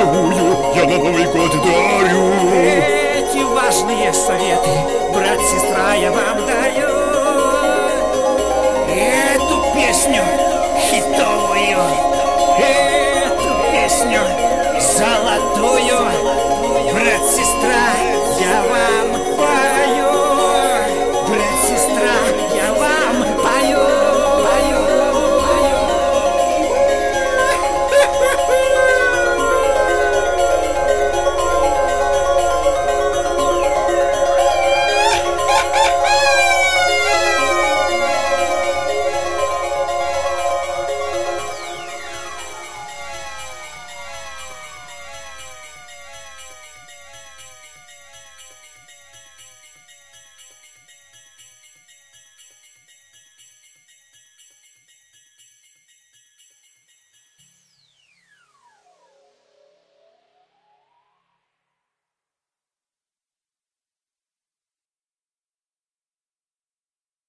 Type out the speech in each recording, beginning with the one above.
какую я на Новый год дарю? Эти важные советы, брат, сестра, я вам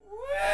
Woo!